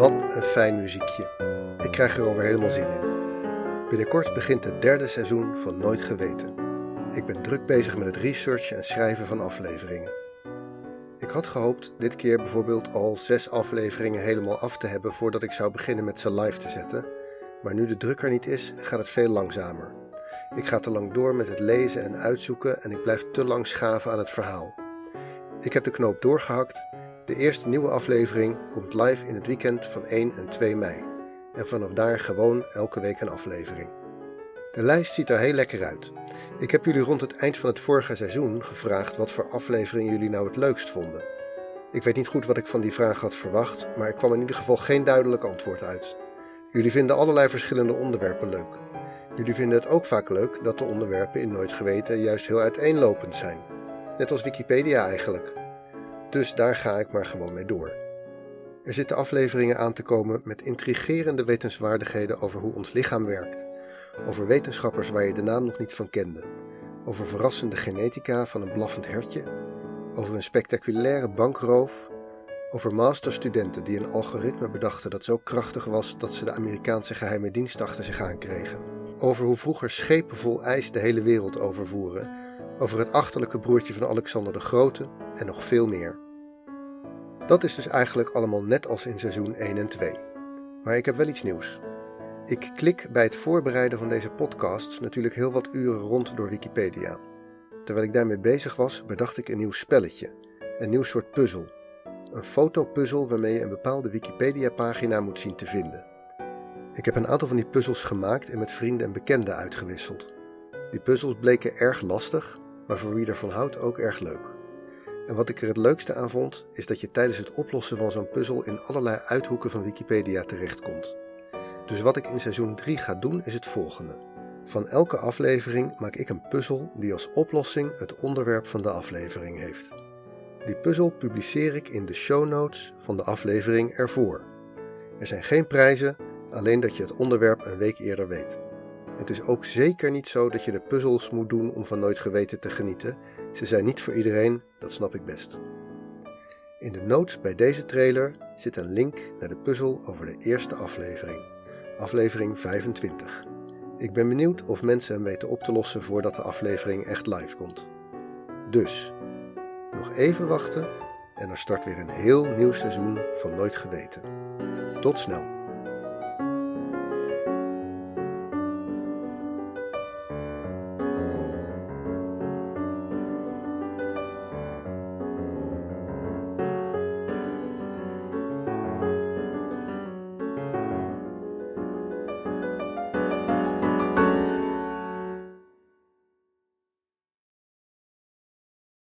Wat een fijn muziekje. Ik krijg er alweer helemaal zin in. Binnenkort begint het derde seizoen van Nooit Geweten. Ik ben druk bezig met het researchen en schrijven van afleveringen. Ik had gehoopt dit keer bijvoorbeeld al zes afleveringen helemaal af te hebben voordat ik zou beginnen met ze live te zetten. Maar nu de druk er niet is, gaat het veel langzamer. Ik ga te lang door met het lezen en uitzoeken en ik blijf te lang schaven aan het verhaal. Ik heb de knoop doorgehakt. De eerste nieuwe aflevering komt live in het weekend van 1 en 2 mei. En vanaf daar gewoon elke week een aflevering. De lijst ziet er heel lekker uit. Ik heb jullie rond het eind van het vorige seizoen gevraagd wat voor aflevering jullie nou het leukst vonden. Ik weet niet goed wat ik van die vraag had verwacht, maar er kwam in ieder geval geen duidelijk antwoord uit. Jullie vinden allerlei verschillende onderwerpen leuk. Jullie vinden het ook vaak leuk dat de onderwerpen in Nooit Geweten juist heel uiteenlopend zijn. Net als Wikipedia eigenlijk. Dus daar ga ik maar gewoon mee door. Er zitten afleveringen aan te komen met intrigerende wetenswaardigheden over hoe ons lichaam werkt. Over wetenschappers waar je de naam nog niet van kende. Over verrassende genetica van een blaffend hertje. Over een spectaculaire bankroof. Over masterstudenten die een algoritme bedachten dat zo krachtig was dat ze de Amerikaanse geheime dienst achter zich aankregen. Over hoe vroeger schepen vol ijs de hele wereld overvoeren. Over het achterlijke broertje van Alexander de Grote en nog veel meer. Dat is dus eigenlijk allemaal net als in seizoen 1 en 2. Maar ik heb wel iets nieuws. Ik klik bij het voorbereiden van deze podcasts natuurlijk heel wat uren rond door Wikipedia. Terwijl ik daarmee bezig was, bedacht ik een nieuw spelletje, een nieuw soort puzzel. Een fotopuzzel waarmee je een bepaalde Wikipedia-pagina moet zien te vinden. Ik heb een aantal van die puzzels gemaakt en met vrienden en bekenden uitgewisseld. Die puzzels bleken erg lastig, maar voor wie ervan houdt ook erg leuk. En wat ik er het leukste aan vond, is dat je tijdens het oplossen van zo'n puzzel in allerlei uithoeken van Wikipedia terechtkomt. Dus wat ik in seizoen 3 ga doen is het volgende. Van elke aflevering maak ik een puzzel die als oplossing het onderwerp van de aflevering heeft. Die puzzel publiceer ik in de show notes van de aflevering ervoor. Er zijn geen prijzen, alleen dat je het onderwerp een week eerder weet. Het is ook zeker niet zo dat je de puzzels moet doen om van nooit geweten te genieten. Ze zijn niet voor iedereen, dat snap ik best. In de notes bij deze trailer zit een link naar de puzzel over de eerste aflevering, aflevering 25. Ik ben benieuwd of mensen hem weten op te lossen voordat de aflevering echt live komt. Dus, nog even wachten en er start weer een heel nieuw seizoen van Nooit Geweten. Tot snel!